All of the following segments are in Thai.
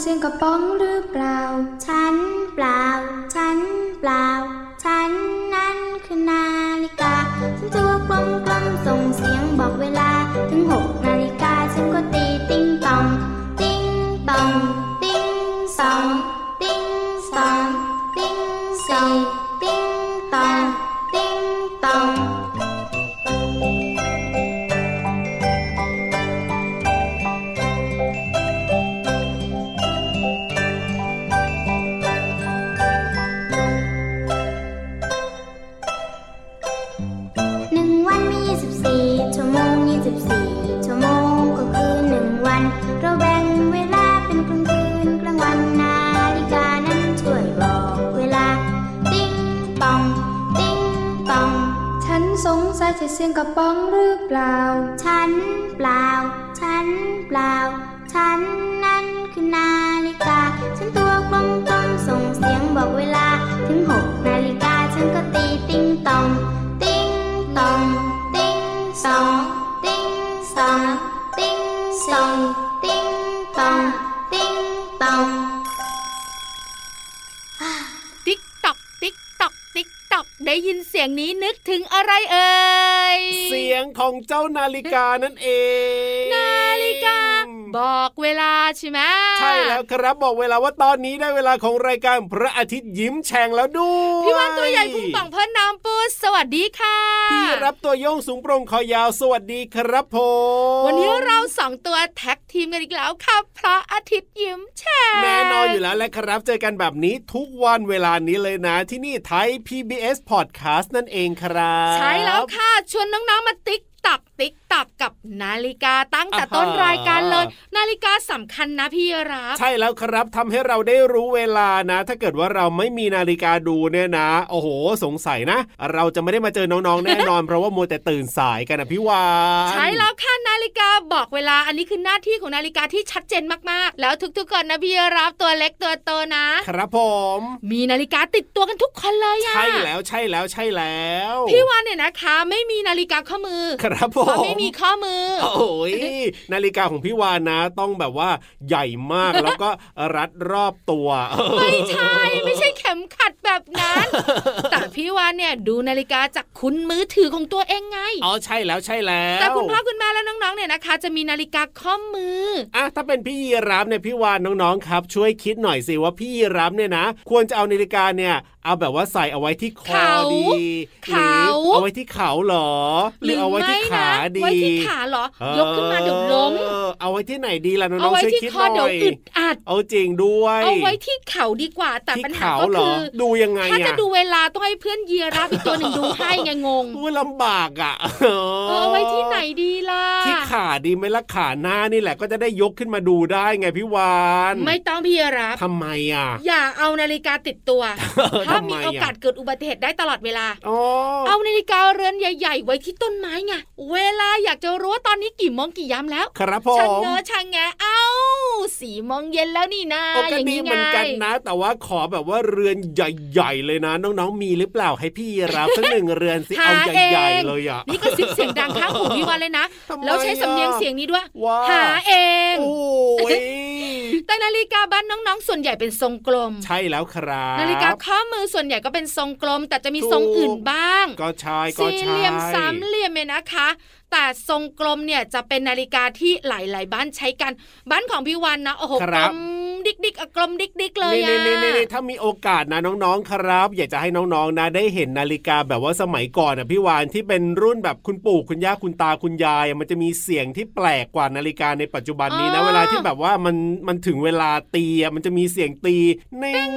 เสียงกระป๋องหรือเปล่า ฉันเปล่า ฉันเปล่า ฉันนั้นคือนาฬิกา ฉันตัวกลมกลมส่งเสียงบอกเวลาถึงหก องติ้งตองติ๊กตอกติ๊กตอกติ๊กตอกได้ยินเสียงนี้นึกถึงอะไรเอ่ย เสียงของเจ้านาฬิกานั่นเอง นาฬิกา บอกเวลาใช่ไหมใช่แล้วครับบอกเวลาว่าตอนนี้ได้เวลาของรายการพระอาทิตย์ยิ้มแฉ่งแล้วด้วยพี่วันตัวใหญ่พุงป่องเพิ่นน้ำปูสวัสดีค่ะพี่ราฟตัวโยงสูงโปร่งคอยาวสวัสดีครับผมวันนี้เราสองตัวแท็กทีมกันอีกแล้วค่ะพระอาทิตย์ยิ้มแฉ่งแน่นอนอยู่แล้วแหละครับ เจอกันแบบนี้ทุกวันเวลานี้เลยนะที่นี่ไทย PBS Podcast นั่นเองครับ ใช่แล้วค่ะชวนน้องๆมาติ๊ก ตักติ๊กตักกับนาฬิกาตั้งแต่ต้นรายการเลย นาฬิกาสำคัญนะพี่รับใช่แล้วครับทำให้เราได้รู้เวลานะ ถ้าเกิดว่าเราไม่มีนาฬิกาดูเนี่ยนะ โอ้โห สงสัยนะ เราจะไม่ได้มาเจอน้องๆแน่นอน เพราะว่ามัวแต่ตื่นสายกันนะพี่วานใช่แล้วค่ะนาฬิกาบอกเวลาอันนี้คือหน้าที่ของนาฬิกาที่ชัดเจนมากๆ แล้วทุกๆคนนะพี่รับตัวเล็กตัวโตนะ ครับผม มีนาฬิกาติดตัวกันทุกคนเลยอะใช่แล้วใช่แล้วใช่แล้ว พี่วานเนี่ยนะคะ ไม่มีนาฬิกาข้อมือครับผเพราะมไม่มีข้อมือ โอ้ยนาฬิกาของพี่วานนะ ต้องแบบว่าใหญ่มากแล้วก็รัดรอบตัว ไม่ใช่ไม่ใช่เข็มขัดแบบนั้น แต่พี่วานเนี่ยดูนาฬิกาจากคุณมือถือของตัวเองไง อ๋อใช่แล้วใช่แล้ว แต่คุณพ่อคุณแม่และน้องๆเนี่ยนะคะ จะมีนาฬิกาข้อมืออะถ้าเป็นพี่ยีรับเนี่ยพี่วานน้องๆครับ ช่วยคิดหน่อยสิว่าพี่ยีรับเนี่ยนะ ควรจะเอานาฬิกาเนี่ย เอาแบบว่าใส่เอาไว้ที่คอเขาดีหรือเขาเอาไว้ที่เขาเหรอ หรือเอาไว้ที่ขาดีไว้ที่ขาเหรอยกขึ้นมาเดี๋ยวล้ม เออเอาไว้ที่ไหนดีล่ะน้องเอาๆไว้ช่วยที่คิดคอหเดี๋น่ยวอยอึดอัดเอาจริงด้วย เอาไว้ที่เข่าดีกว่า แต่ที่ปัญหาเขาก็เหรคืออดูยังไงถ้าจะอะดูเวลาต้องให้เพื่อนยีราฟอีกตัวหนึ่งดูให้ไงงงพูดลำบากอะเออเอาไว้ที่ไหนดีล่ะที่ขาดีไหมล่ะขาหน้านี่แหละก็จะได้ยกขึ้นมาดูได้ไงพี่วาน ไม่ต้องพี่รับทำไมอะ อย่าเอานาฬิกาติดตัวถ้าทำไมมีอะโอกาสเกิดอุบัติเหตุได้ตลอดเวลาอ๋อเอานาฬิกาเรือนใหญ่ ๆ ไว้ที่ต้นไม้ไงเวลาอยากจะรู้ว่าตอนนี้กี่โมงกี่ยามแล้ว ครับผช่างมเงอช่างแงเอ้าสี่โมงเย็นแล้วนี่นาโอ้อก็ย่างดีนี้เหไงมือนกันนะ แต่ว่าขอแบบว่าเรือนใหญ่ๆเลยนะ น้องๆมีหรือเปล่าให้พี่รับสักหนึ่งเรือนสิหาเอาใหญ่เองๆเลยอะนี่ก็ซิบเสียงดังข้างหูพี่วันเลยนะทำไมแล้วใช้สำเนียงอะเสียงนี้ด้วยว่าหาเองโอ้ยแต่นาฬิกาบ้านน้องๆ ส่วนใหญ่เป็นทรงกลม ใช่แล้วครับ นาฬิกาข้อมือส่วนใหญ่ก็เป็นทรงกลม แต่จะมีทรงอื่นบ้าง ก็ใช่ก็สี่ใช่เหลี่ยมสามเหลี่ยมเนี่ยนะคะ แต่ทรงกลมเนี่ยจะเป็นนาฬิกาที่หลาย ๆ บ้านใช้กัน บ้านของพี่วันนะโอ้โหคกรัลบมดิกดิกๆอะกลมดิกดิกๆเลยนี่อะนี่นี่นี่ถ้ามีโอกาสนะน้องๆครับ อยากจะให้น้องๆนะได้เห็นนาฬิกาแบบว่าสมัยก่อนอะพี่วานที่เป็นรุ่นแบบคุณปู่คุณย่าคุณตาคุณยายอะมันจะมีเสียงที่แปลกกว่านาฬิกาในปัจจุบันนี้นะเวลาที่แบบว่ามันมันถึงเวลาตีอะมันจะมีเสียงตีเน่ง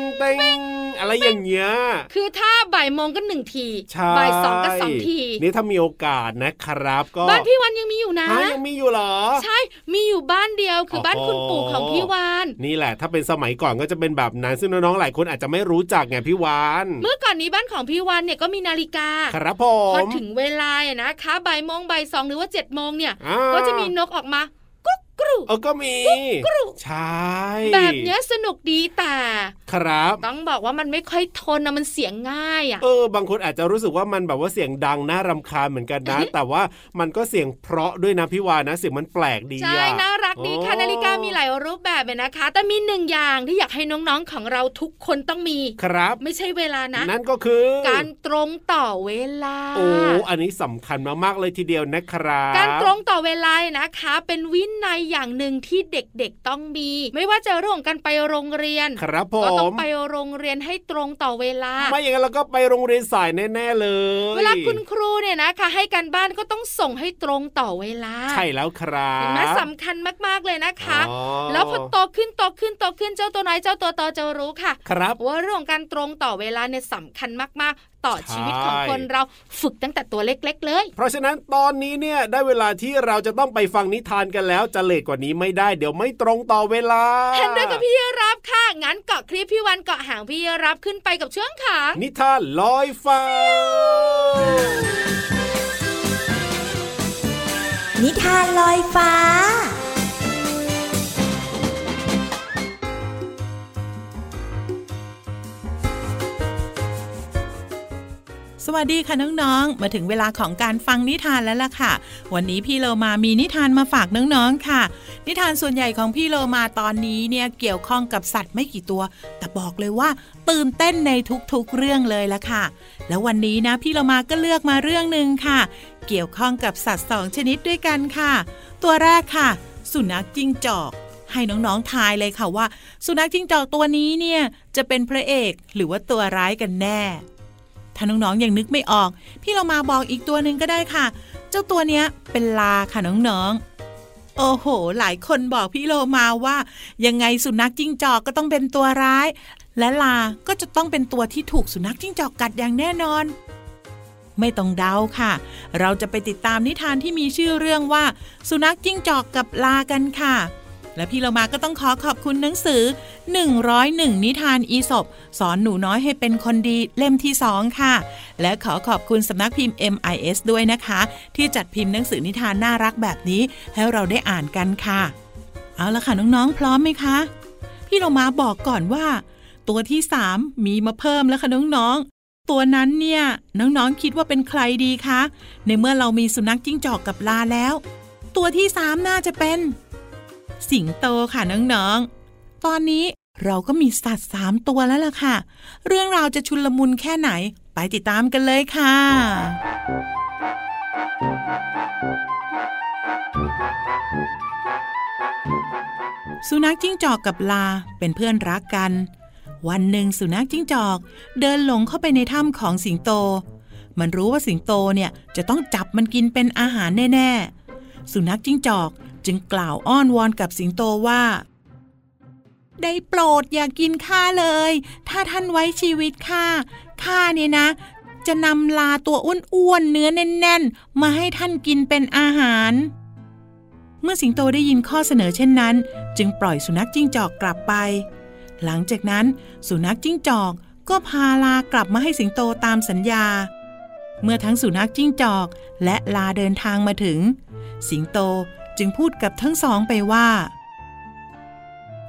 เต็งอะไรอย่างเงี้ย คือถ้าบ่ายโมงก็หนึ่งทีใช่บ่ายสองก็สองที นี่ถ้ามีโอกาสนะครับ ก็บ้านพี่วันยังมีอยู่นะฮะยังมีอยู่เหรอ ใช่ มีอยู่บ้านเดียวคือบ้านคุณปู่ของพี่วานนี่แหละ ถ้าเป็นสมัยก่อนก็จะเป็นแบบนั้นซึ่งน้องๆหลายคนอาจจะไม่รู้จักไงพี่วานเมื่อก่อนนี้บ้านของพี่วานเนี่ยก็มีนาฬิกา ครับผพอมถึงเวลาอะนะคะบ่ายโมงบ่ายสองหรือว่าเจ็ดโมงเนี่ยอ่าก็จะมีนกออกมากุ๊กกรู เออก็มีกรูใช่แบบเนี้ยสนุกดีแต่ครับ ต้องบอกว่ามันไม่ค่อยทนนะมันเสียงง่ายอะเออบางคนอาจจะรู้สึกว่ามันแบบว่าเสียงดังน่ารำคาญเหมือนกันนะ แต่ว่ามันก็เสียงเพราะด้วยนะพี่วานนะเสียงมันแปลกดีใช่อะน่ารักดีค่ะโอ้นาฬิกามีหลายรูปแบบเลยนะคะ แต่มีหนึ่งอย่างที่อยากให้น้องๆของเราทุกคนต้องมีครับ ไม่ใช่เวลานะ นั่นก็คือ การตรงต่อเวลาโอ้อันนี้สำคัญมากๆเลยทีเดียวนะครับ การตรงต่อเวลานะคะ เป็นวินัยอย่างหนึ่งที่เด็กๆต้องมี ไม่ว่าจะเรื่องของการไปโรงเรียนครับผก็ต้องมไปโรงเรียนให้ตรงต่อเวลา ไม่อย่างนั้นเราก็ไปโรงเรียนสายแน่ๆเลย เวลาคุณครูเนี่ยนะคะ ให้การบ้านก็ต้องส่งให้ตรงต่อเวลา ใช่แล้วครับเห็นไหมสำคัญมากๆเลยนะคะอ๋อแล้วพอโตขึ้นโตขึ้นโตขึ้นเจ้าตัวน้อยเจ้าตัวโตจะรู้ค่ะ ครับว่าเรื่องของการตรงต่อเวลาเนี่ยสำคัญมากๆ ต่อใช่ชีวิตของคนเราฝึกตั้งแต่ตัวเล็ก ๆ เลย เพราะฉะนั้นตอนนี้เนี่ยได้เวลาที่เราจะต้องไปฟังนิทานกันแล้ว จะเลทกว่านี้ไม่ได้เดี๋ยวไม่ตรงต่อเวลาเห็นด้วยกับพี่รับค่ะ งั้นเกาะคลิปพี่วันเกาะหางพี่รับขึ้นไปกับเชื่องขานิทานลอยฟ้า นิทานลอยฟ้า สวัสดีค่ะน้องๆ มาถึงเวลาของการฟังนิทานแล้วล่ะค่ะ วันนี้พี่โลมามีนิทานมาฝากน้องๆค่ะ นิทานส่วนใหญ่ของพี่โลมาตอนนี้เนี่ยเกี่ยวข้องกับสัตว์ไม่กี่ตัว แต่บอกเลยว่าตื่นเต้นในทุกๆเรื่องเลยล่ะค่ะ แล้ววันนี้นะพี่โลมาก็เลือกมาเรื่องหนึ่งค่ะ เกี่ยวข้องกับสัตว์สองชนิดด้วยกันค่ะ ตัวแรกค่ะ สุนัขจิ้งจอกให้น้องๆ ทายเลยค่ะว่า สุนัขจิ้งจอกตัวนี้เนี่ยจะเป็นพระเอกหรือว่าตัวร้ายกันแน่ ถ้าน้องๆยังนึกไม่ออก พี่เรามาบอกอีกตัวหนึ่งก็ได้ค่ะ เจ้าตัวเนี้ยเป็นลาค่ะน้องๆ โอ้โห หลายคนบอกพี่โลมาว่า ยังไงสุนัขจิ้งจอกก็ต้องเป็นตัวร้าย และลาก็จะต้องเป็นตัวที่ถูกสุนัขจิ้งจอกกัดอย่างแน่นอน ไม่ต้องเดาค่ะ เราจะไปติดตามนิทานที่มีชื่อเรื่องว่า สุนัขจิ้งจอกกับลากันค่ะ และพี่เรามาก็ต้องขอขอบคุณหนังสือ 101 นิทานอีสบสอนหนูน้อยให้เป็นคนดีเล่มที่2ค่ะ และขอขอบคุณสำนักพิมพ์ MIS ด้วยนะคะ ที่จัดพิมพ์หนังสือนิทานน่ารักแบบนี้ ให้เราได้อ่านกันค่ะ เอาละค่ะน้องๆ พร้อมไหมคะ พี่เรามาบอกก่อนว่า ตัวที่3มีมาเพิ่มแล้วค่ะน้องๆตัวนั้นเนี่ยน้องๆคิดว่าเป็นใครดีคะในเมื่อเรามีสุนัขจิ้งจอกกับลาแล้ว ตัวที่3น่าจะเป็น สิงโตค่ะน้องๆ ตอนนี้เราก็มีสัตว์สามตัวแล้วล่ะค่ะ เรื่องราวจะชุลมุนแค่ไหนไปติดตามกันเลยค่ะ สุนัขจิ้งจอกกับลาเป็นเพื่อนรักกัน วันหนึ่งสุนัขจิ้งจอก เดินหลงเข้าไปในถ้ำของสิงโต มันรู้ว่าสิงโตเนี่ยจะต้องจับมันกินเป็นอาหารแน่ๆ สุนัขจิ้งจอกจึงกล่าวอ้อนวอนกับสิงโตว่า ได้โปรดอย่ากกินข้าเลย ถ้าท่านไว้ชีวิตข้าข้าเนี่ยนะ จะนำลาตัวอ้วนๆเนื้อแน่น ๆ มาให้ท่านกินเป็นอาหาร เมื่อสิงโตได้ยินข้อเสนอเช่นนั้น จึงปล่อยสุนัขจิ้งจอกกลับไป หลังจากนั้นสุนัขจิ้งจอกก็พาลากลับมาให้สิงโตตามสัญญา เมื่อทั้งสุนัขจิ้งจอกและลาเดินทางมาถึง สิงโตจึงพูดกับทั้งสองไปว่า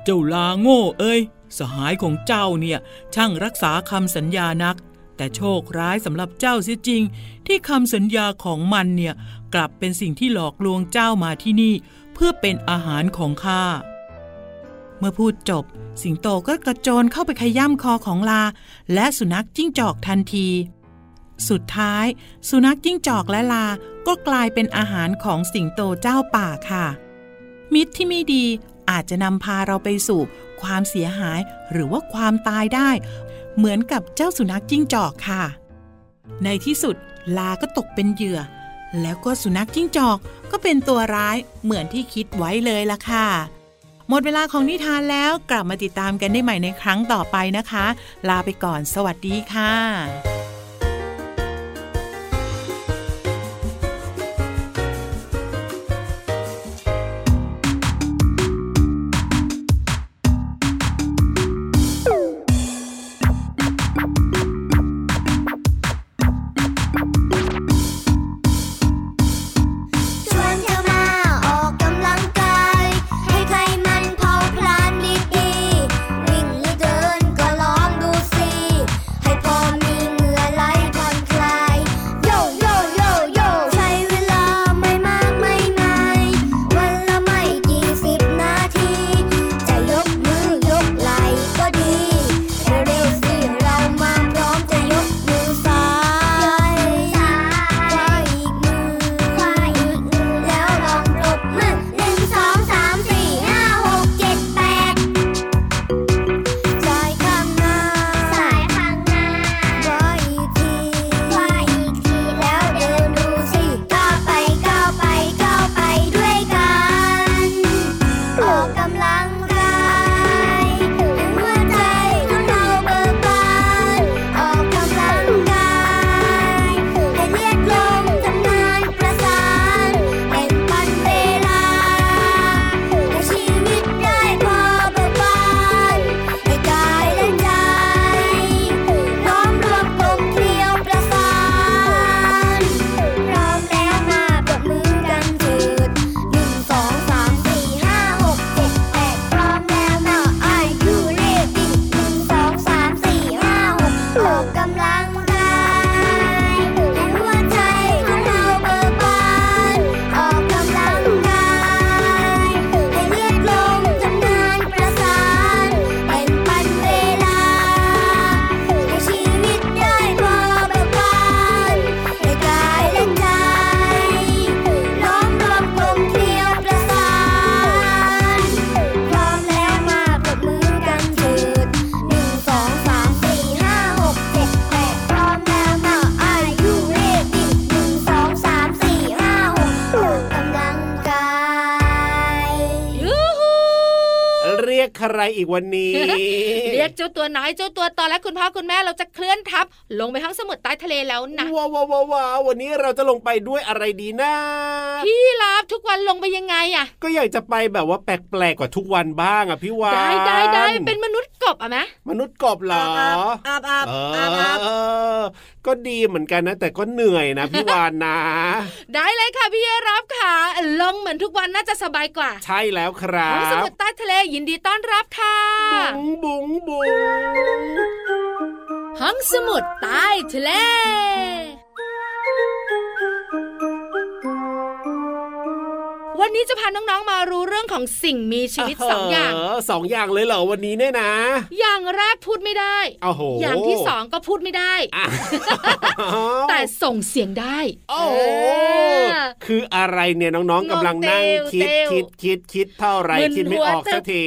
เจ้าลาโง่เอ้ย สหายของเจ้าเนี่ย ช่างรักษาคำสัญญานัก แต่โชคร้ายสำหรับเจ้าเสียจริง ที่คำสัญญาของมันเนี่ย กลับเป็นสิ่งที่หลอกลวงเจ้ามาที่นี่ เพื่อเป็นอาหารของข้าเมื่อพูดจบ สิงโตก็กระโจนเข้าไปขย้ำคอของลา และสุนัขจิ้งจอกทันที สุดท้าย สุนัขจิ้งจอกและลา ก็กลายเป็นอาหารของสิงโตเจ้าป่าค่ะ มิตรที่ไม่ดีอาจจะนำพาเราไปสู่ ความเสียหายหรือว่าความตายได้ เหมือนกับเจ้าสุนัขจิ้งจอกค่ะ ในที่สุดลาก็ตกเป็นเหยื่อ แล้วก็สุนัขจิ้งจอกก็เป็นตัวร้ายเหมือนที่คิดไว้เลยล่ะค่ะหมดเวลาของนิทานแล้วกลับมาติดตามกันได้ใหม่ในครั้งต่อไปนะคะ ลาไปก่อนสวัสดีค่ะ ใครอีกวันนี้ เรียกเจ้าตัวน้อยเจ้าตัวต่อและคุณพ่อคุณแม่เราจะเคลื่อนทับ ลงไปทั้งสมุทรใต้ทะเลแล้วนะว้าวว้าวว้าวว้าววันนี้เราจะลงไปด้วยอะไรดีนะพี่รับทุกวันลงไปยังไงอะก็อยากจะไปแบบว่าแปลกๆกว่าทุกวันบ้างอะพี่วานได้ได้ได้เป็นมนุษย์กบอะไหมมนุษย์กบเหรออาบอาบเออาบอาบอก็ดีเหมือนกันนะ แต่ก็เหนื่อยนะพี่วานนะ ได้เลยค่ะพี่รับค่ะลงเหมือนทุกวันน่าจะสบายกว่า ใช่แล้วครัห้องสบมุทรใต้ทะเลยินดีต้อนรับค่ะ บุ๋งบุ๋งบุ๋งห้องสมุดใต้ทะเล วันนี้จะพาน้องๆมารู้เรื่องของสิ่งมีชีวิตสองอย่างเสองอย่างเลยเหรอวันนี้เนี่ยนะ อย่างแรกพูดไม่ได้โอ้โหอย่างที่สองก็พูดไม่ได้อะแต่ส่งเสียงได้ โอ้โหเออคืออะไรเนี่ยน้องๆกำลังนั่งงงคิดเตวคิดคิดคิดเท่าไหรมึนคิดไม่หัวออกตึสักกที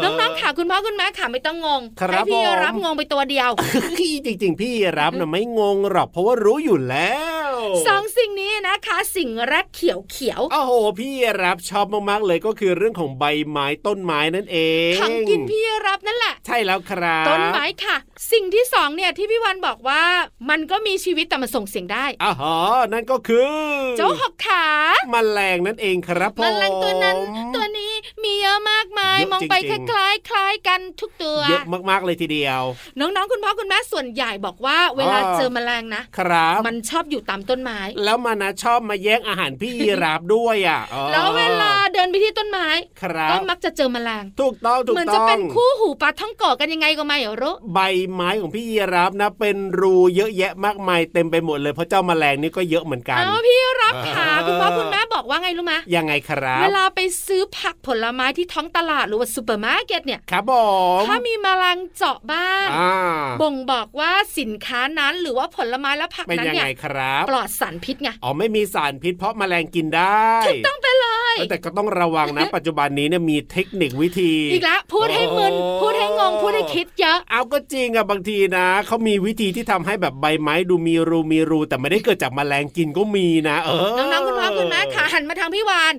เน้องๆค่ะคุณพ่อคุณแม่ค่ะไม่ต้องงงครับให้พี่ผมรับงงไปตัวเดียวพี่จริงๆ พี่รับนะไม่งงหรอกเพราะว่ารู้อยู่แล้ว สองสิ่งนี้นะคะ สิ่งแรกเขียวเขียวโอ้โหพี่รับชอบมากๆเลยก็คือเรื่องของใบไม้ต้นไม้นั่นเองๆของกินพี่รับนั่นแหละ ใช่แล้วครับ ต้นไม้ค่ะ สิ่งที่สองเนี่ยที่พี่วันบอกว่ามันก็มีชีวิตแต่มันส่งเสียงได้อ๋อนั่นก็คือเจ้าหกขาแมลงนั่นเองครับผมแมลงตัวนั้น ตัวนี้มีเยอะมากมายเยอะมองไปจคริงๆล้ายๆคล้ายกันทุกตัวเยอะมากๆเลยทีเดียว น้องๆคุณพ่อคุณแม่ส่วนใหญ่บอกว่า เวลาอ๋อเจอแมลงนะครับมันชอบอยู่ตามต้นไม้ แล้วมันนะชอบมาแย่งอาหารพี่ยีราฟด้วยอะอ๋อแล้วเวลาเดินไปที่ต้นไม้ครับก็มักจะเจอแมลงถูกต้องถูกเหมือนจะต้องเป็นคู่หูปาท่องโก๋กันยังไงก็ไม่รู้ใบไม้ของพี่ยีราฟนะ เป็นรูเยอะแยะมากมายเต็มไปหมดเลยเพราะเจ้าแมลงนี่ก็เยอะเหมือนกันเอาพี่ราฟขาเออคุณพ่อคุณแม่บอกว่าไงรู้ไหมยังไงครับ เวลาไปซื้อผักผลไม้ที่ท้องตลาดหรือว่าซูเปอร์มาร์เก็ตเนี่ยครับผมถ้ามีแมลงเจาะบ้างอ่าบ่งบอกว่าสินค้านั้นหรือว่าผลไม้และผักเป็นนั้นยังเนี่ยไงครับปลอดสารพิษไงอ๋อไม่มีสารพิษ เพราะแมลงกินได้ต้องไปเลยเออแต่ก็ต้องระวังนะปัจจุบันนี้เนี่ยมีเทคนิควิธีอีกแล้วพูดให้มึนโอ้พูดให้งงพูดให้คิดเยอะเอาก็จริงอะบางทีนะเขามีวิธีที่ทำให้แบบใบไม้ดูมีรูมีรู แต่ไม่ได้เกิดจากแมลงกินก็มีนะเออน้องๆคุณพ่อคุณแม่ขาหันมาทางพี่วาน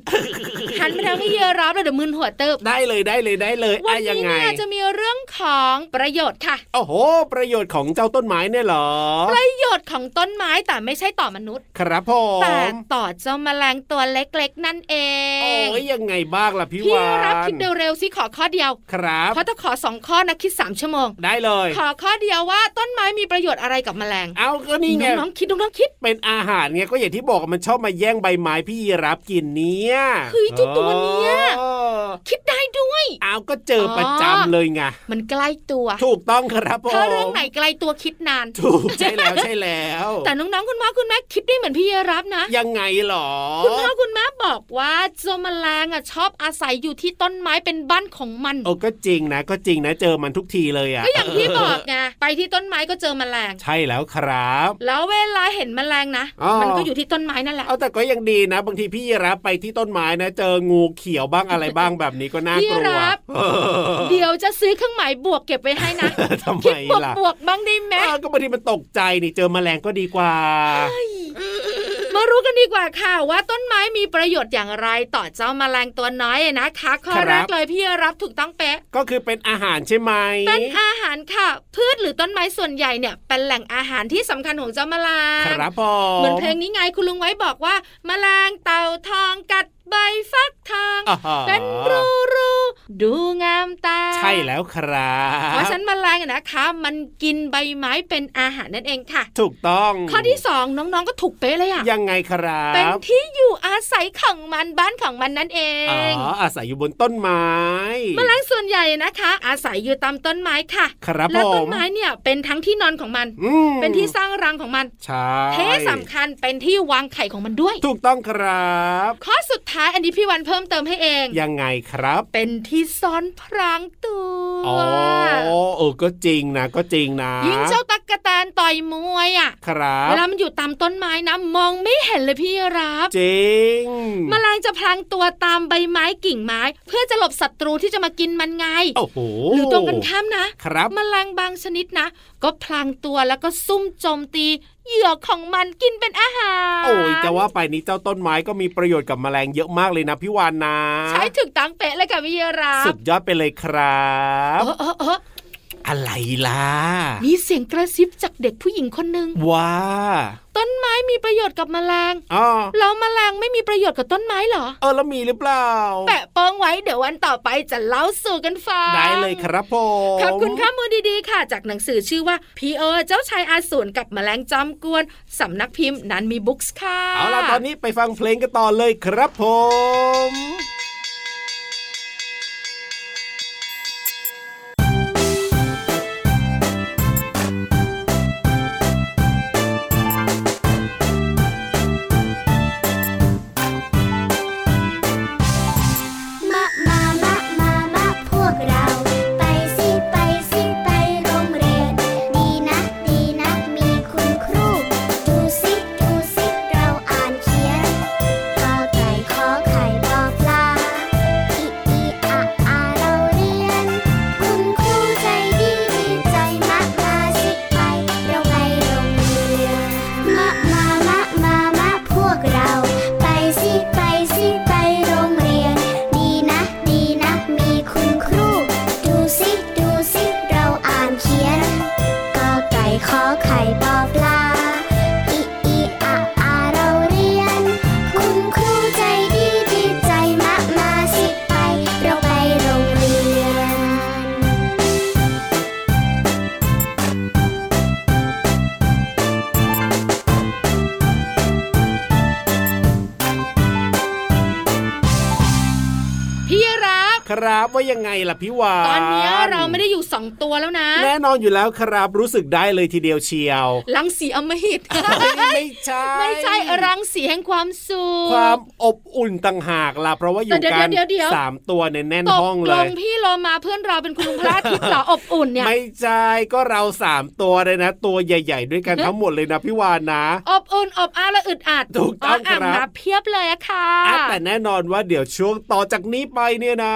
หันมาทางพี่เยรับแล้วเดี๋ยวมึนหัวเติบได้เลเลยได้เลยได้เลยวัอะนยังนี้ไงเนี่ยจะมีเรื่องของประโยชน์ค่ะโอ้โห ประโยชน์ของเจ้าต้นไม้เนี่ยเหรอ ประโยชน์ของต้นไม้แต่ไม่ใช่ต่อมนุษย์ ครับผแต่มต่อเจ้าแมลงตัวเล็กๆ นั่นเองโอ้ยยังไงบ้างล่ะพี่พี่วานรับคิดเร็วๆสิขอข้อเดียวครับเพราะถ้าขอสองข้อนะคิดสามชั่วโมงได้เลย ขอข้อเดียวว่าต้นไม้มีประโยชน์อะไรกับแมลง เอาก็นี่ไงน้องๆคิดน้องๆคิดเป็นอาหารไงก็อย่างที่บอกมันชอบมาแย่งใบไม้พี่ยีรับกินเนี่ยคือเจ้าตัวเนี้ยเออคิดได้ด้วยเอาก็เจอประจำเลยไงมันใกล้ตัว ถูกต้องครับผมถ้าเรื่องไหนไกลตัวคิดนานถูกใช่แล้วใช่แล้ว แต่น้องๆคุณพ่อคุณแม่คิดได้เหมือนพี่ยีรับนะ ยังไงหรอ คุณพ่อคุณแม่บอกว่าเจ้าแมลงอะชอบอาศัยอยู่ที่ต้นไม้เป็นบ้านของมันโอ้ก็จริงนะ ก็จริงนะเจอมันทุกทีเลยอะก็อย่างที่บอกไงไปที่ต้นไม้ก็เจอแมลง ใช่แล้วครับ แล้วเวลาเห็นแมลงนะอ๋อมันก็อยู่ที่ต้นไม้นั่นแหละเอาแต่ก็ยังดีนะ บางทีพี่ยีรับไปที่ต้นไม้นะ เจองูเขียวบ้างอะไรบ้างแบบนี้ก็น่ากลัวพี่รับเดี๋ยวจะซื้อเครื่องหมายบวกเก็บไว้ให้นะทำไมคิดบวกล่ะบวกบ้างได้ไหมก็บางทีมันตกใจนี่เจอแมลงก็ดีกว่ามารู้กันดีกว่าค่ะว่าต้นไม้มีประโยชน์อย่างไรต่อเจ้าแมลงตัวน้อยนะคะข้อรับแรกเลยพี่รับถูกต้องเป๊ะ ก็คือเป็นอาหารใช่ไหมเป็นอาหารค่ะ พืชหรือต้นไม้ส่วนใหญ่เนี่ยเป็นแหล่งอาหารที่สำคัญของเจ้าแมลงครับผมเหมือนเพลงนี้ไงคุณลุงไว้บอกว่าแมลงเต่าทองกัด ใบฟักทองอ่าฮะเป็นรูรูดูงามตา ใช่แล้วครับเพราะฉะนันแมลงอะนะคะ มันกินใบไม้เป็นอาหารนั่นเองค่ะ ถูกต้อง ข้อที่สองน้องๆก็ถูกเป๊ะเลยอะยังไงครับเป็นที่อยู่อาศัยของมันบ้านของมันนั่นเออ๋องอาศัยอยู่บนต้นไม้แมลงส่วนใหญ่นะคะ อาศัยอยู่ตามต้นไม้ค่ะครับและผต้นมไม้เนี่ยเป็นทั้งที่นอนของมันอืมเป็นที่สร้างรังของมันใช่เท่สำคัญเป็นที่วางไข่ของมันด้วย ถูกต้องครับ ข้อสุดท้ายอันนี้พี่วันเพิ่มเติมให้เอง ยังไงครับ เป็นที่ซ่อนพรางตัวอ๋อเออก็จริงนะก็จริงนะ ยิงเจ้าตักกะแตนต่อยมวยอะครับเวลามันอยู่ตามต้นไม้นะมองไม่เห็นเลยพี่รับจริงแมลงจะพรางตัวตามใบไม้กิ่งไม้ เพื่อจะหลบศัตรูที่จะมากินมันไงโอ้โหหรือตรงกันข้ามนะครับแมลงบางชนิดนะ ก็พลางตัวแล้วก็ซุ่มโจมตีเหยื่อของมันกินเป็นอาหาร โอ้ยจะว่าไปนี้เจ้าต้นไม้ก็มีประโยชน์กับแมลงเยอะมากเลยนะพี่วานนะ ใช้ถึกตังเป๊ะเลยค่ะพี่รับสุดยอดไปเลยครับเออเออเออ อะไรล่ะ มีเสียงกระซิบจากเด็กผู้หญิงคนหนึ่งว้าต้นไม้มีประโยชน์กับแมลงอ๋อแล้วแมลงไม่มีประโยชน์กับต้นไม้เหรอ เออแล้วมีหรือเปล่า แปะโป้งไว้เดี๋ยววันต่อไปจะเล่าสู่กันฟัง ได้เลยครับผม ขอบคุณข้อมูลดีๆค่ะ จากหนังสือชื่อว่าพีเอเจ้าชายอาสูรกับแมลงจอมกวน สำนักพิมพ์นันมีบุ๊กส์ค่ะ เอาล่ะตอนนี้ไปฟังเพลงกันต่อเลยครับผมม ครับว่ายังไงล่ะพี่วานตอนเนี้ยเราไม่ได้อยู่สองตัวแล้วนะ แน่นอนอยู่แล้วครับรู้สึกได้เลยทีเดียวเชียว รังสีอำมหิตไม่ใช่ไม่ใช่รังสีแห่งความสุขความอบอุ่นต่างหากล่ะเพราะว่าอยู่เดี๋ยวกันเดี๋ยวเดี๋ยวสามตัวในแน่นตกห้องลเลยงพี่โลมาเพื่อนเราเป็นคุณลุงพระอาทิตย์เหรออบอุ่นเนี่ยไม่ใช่ก็เราสามตัวเลยนะ ตัวใหญ่ ๆ ด้วยกันทั้งหมดเลยนะพี่วานนะอบอุ่นอบอ้าวและอึดอัดถูกต้องอ่านครับมาเพียบเลยอะค่ะอะแต่แน่นอนว่าเดี๋ยวช่วงต่อจากนี้ไปเนี่ยนะ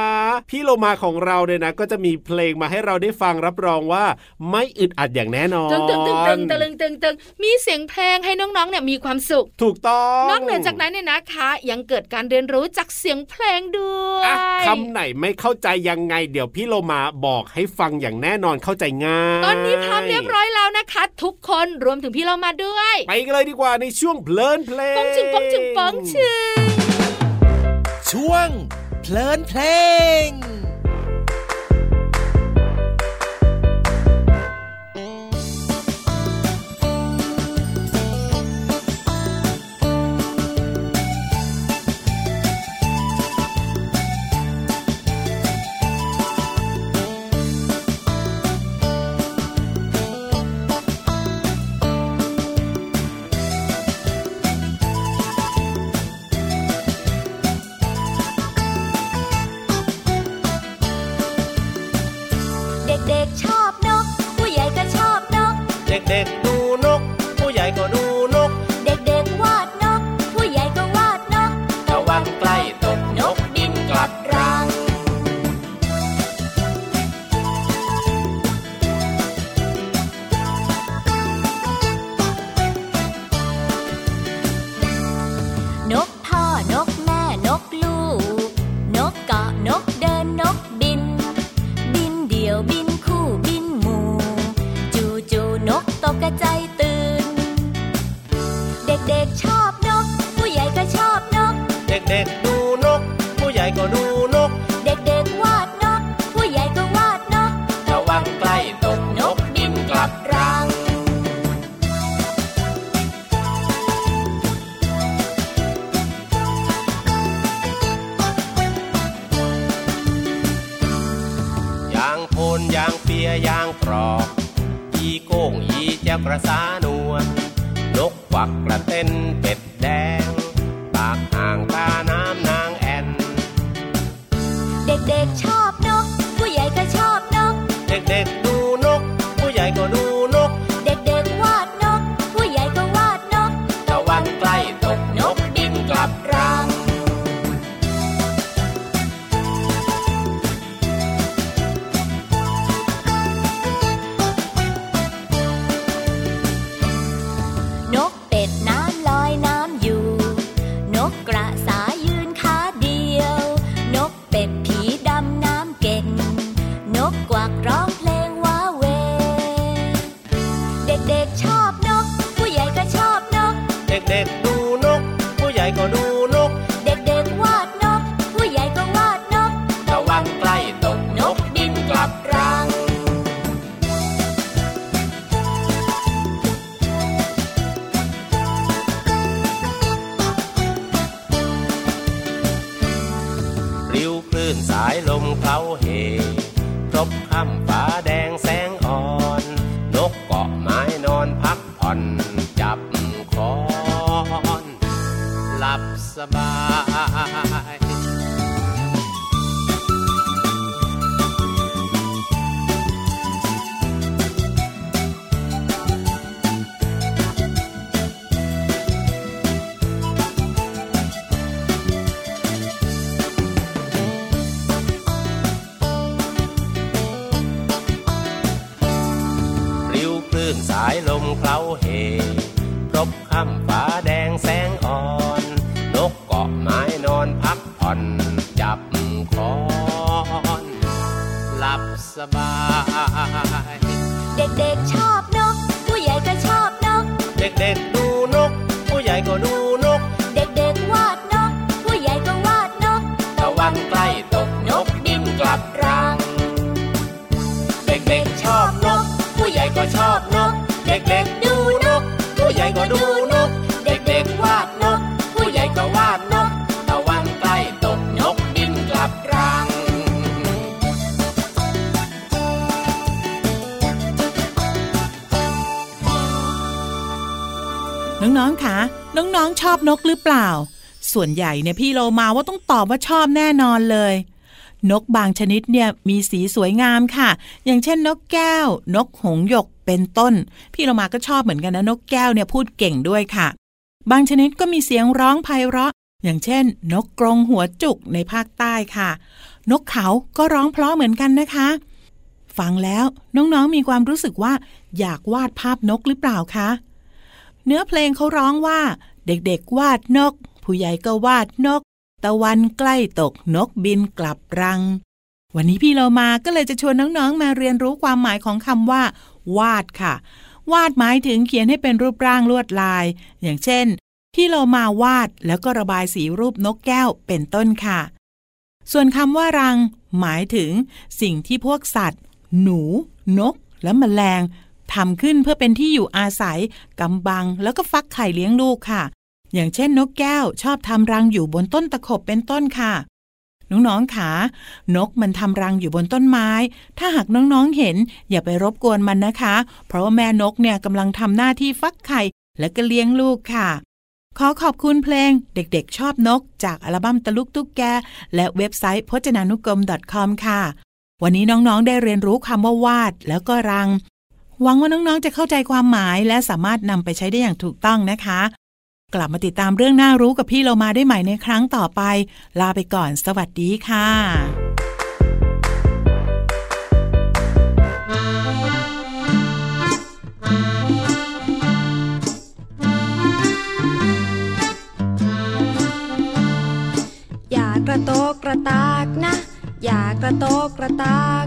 พี่ี่โลมาของเราเนี่ยนะ ก็จะมีเพลงมาให้เราได้ฟังรับรองว่า ไม่อึดอัดอย่างแน่นอนตึงตึงตึงตึงตึงตึงตึงมีเสียงเพลงให้น้องๆเนี่ยมีความสุข ถูกต้องนอกเหนือจากนั้นเนี่ยนะคะ ยังเกิดการเรียนรู้จากเสียงเพลงด้วยคำไหนไม่เข้าใจยังไง เดี๋ยวพี่โลมาบอกให้ฟังอย่างแน่นอนเข้าใจง่ายตอนนี้พร้อมเรียบร้อยแล้วนะคะ ทุกคนรวมถึงพี่เรามาด้วย ไปกันเลยดีกว่าในช่วงเพลินเพลงปองชึงปองชึงปองชึงช่วง เพลินเพลง นกพ่อนกแม่นกลูก นกเกาะนกเดินนกบิน บินเดี่ยวบินคู่บินหมู่ จูจูนกตกกระใจายตื่น เด็กๆชอบนก ผู้ใหญ่ก็ชอบนก เด็กๆ เลื่นสายลมเคล้าเหพรบค่ำฟ้าายเด็กๆชอบนก ผู้ใหญ่ก็ชอบนก เด็กๆดูนก ผู้ใหญ่ก็ดู น้องๆชอบนกหรือเปล่า ส่วนใหญ่เนี่ยพี่โลมาว่าต้องตอบว่าชอบแน่นอนเลย นกบางชนิดเนี่ยมีสีสวยงามค่ะ อย่างเช่น นกแก้ว นกหงหยกเป็นต้น พี่โลมาก็ชอบเหมือนกันนะนกแก้วเนี่ยพูดเก่งด้วยค่ะ บางชนิดก็มีเสียงร้องไพเราะ อย่างเช่น นกกรงหัวจุกในภาคใต้ค่ะ นกเขาก็ร้องเพราะเหมือนกันนะคะฟังแล้วน้องๆมีความรู้สึกว่าอยากวาดภาพนกหรือเปล่าคะ เนื้อเพลงเขาร้องว่า เด็กๆวาดนก ผู้ใหญ่ก็วาดนก ตะวันใกล้ตกนกบินกลับรัง วันนี้พี่เรามาก็เลยจะชวนน้องๆมาเรียนรู้ความหมายของคำว่า วาดค่ะ วาดหมายถึงเขียนให้เป็นรูปร่างลวดลาย อย่างเช่น พี่เรามาวาดแล้วก็ระบายสีรูปนกแก้วเป็นต้นค่ะ ส่วนคำว่ารัง หมายถึง สิ่งที่พวกสัตว์ หนู นก และแมลง ทำขึ้นเพื่อเป็นที่อยู่อาศัยกำบังแล้วก็ฟักไข่เลี้ยงลูกค่ะ อย่างเช่นนกแก้วชอบทำรังอยู่บนต้นตะขบเป็นต้นค่ะน้องๆขานกมันทำรังอยู่บนต้นไม้ ถ้าหากน้องๆเห็น อย่าไปรบกวนมันนะคะ เพราะว่าแม่นกเนี่ยกำลังทำหน้าที่ฟักไข่และก็เลี้ยงลูกค่ะ ขอขอบคุณเพลงเด็กๆ ชอบนก จากอัลบั้มตะลุกตุ๊กแก และเว็บไซต์พจนานุกรม .com ค่ะ วันนี้น้องๆได้เรียนรู้คำว่าวาดแล้วก็รัง หวังว่าน้องๆจะเข้าใจความหมายและสามารถนำไปใช้ได้อย่างถูกต้องนะคะ กลับมาติดตามเรื่องน่ารู้กับพี่เรามาได้ใหม่ในครั้งต่อไป ลาไปก่อน สวัสดีค่ะอย่ากระโตกกระตากนะ อย่ากระโตกกระตาก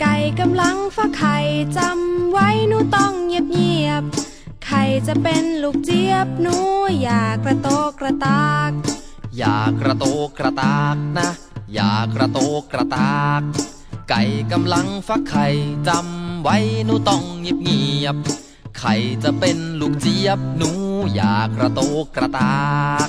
ไก่กำลังฟักไข่จำไว้หนูต้องเงียบเงียบไข่จะเป็นลูกเจี๊ยบหนูอย่ากระโตกกระตาก อย่ากระโตกกระตากนะ อย่ากระโตกกระตาก ไก่กำลังฟักไข่จำไว้หนูต้องเงียบเงียบไข่จะเป็นลูกเจี๊ยบหนูอย่ากระโตกกระตาก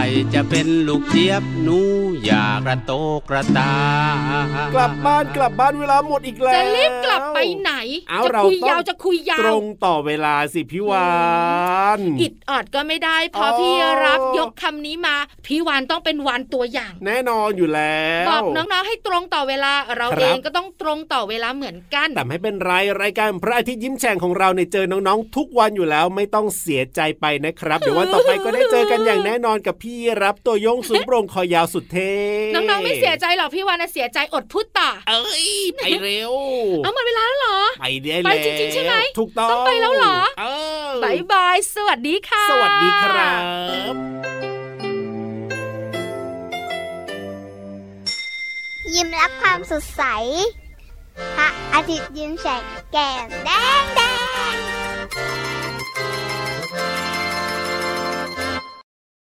ไข่จะเป็นลูกเจี๊ยบหนูอย่ากระโตกกระตากกลับบ้านกลับบ้านเวลาหมดอีกแล้วจะรีบกลับไปไหนเอาจะเราคุยต้องยาวจะคุยยาตรวงต่อเวลาสิพี่วานอิดออดก็ไม่ได้เพราะอ๋อพี่รับยกคำนี้มาพี่วานต้องเป็นวานตัวอย่าง แน่นอนอยู่แล้วบอกน้องๆให้ตรงต่อเวลาเราครับเองก็ต้องตรงต่อเวลาเหมือนกันแต่ไม่เป็นไรรายการพระอาทิตย์ยิ้มแฉ่งของเราเนี่ยเจอน้องๆ ทุกวันอยู่แล้วไม่ต้องเสียใจไปนะครับ เดี๋ยววันต่อไปก็ได้เจอกันอย่างแน่นอนกับพี่รับตัวโยงสูงโปร่งคอยาวสุดเท่น้องๆไม่เสียใจหรอกพี่วานนะเสียใจอดพูดต่อ เอ้ยไปเร็ว เอาหมดเวลาแล้วเหรอ ไปได้ไปแล้วจริงๆใช่ไหมถูกต้องต้องไปแล้วเหรอเออบายบายสวัสดีค่ะ สวัสดีครับยิ้มรับความสดใส พระอาทิตย์ยิ้มแฉกแก้มแดงแดง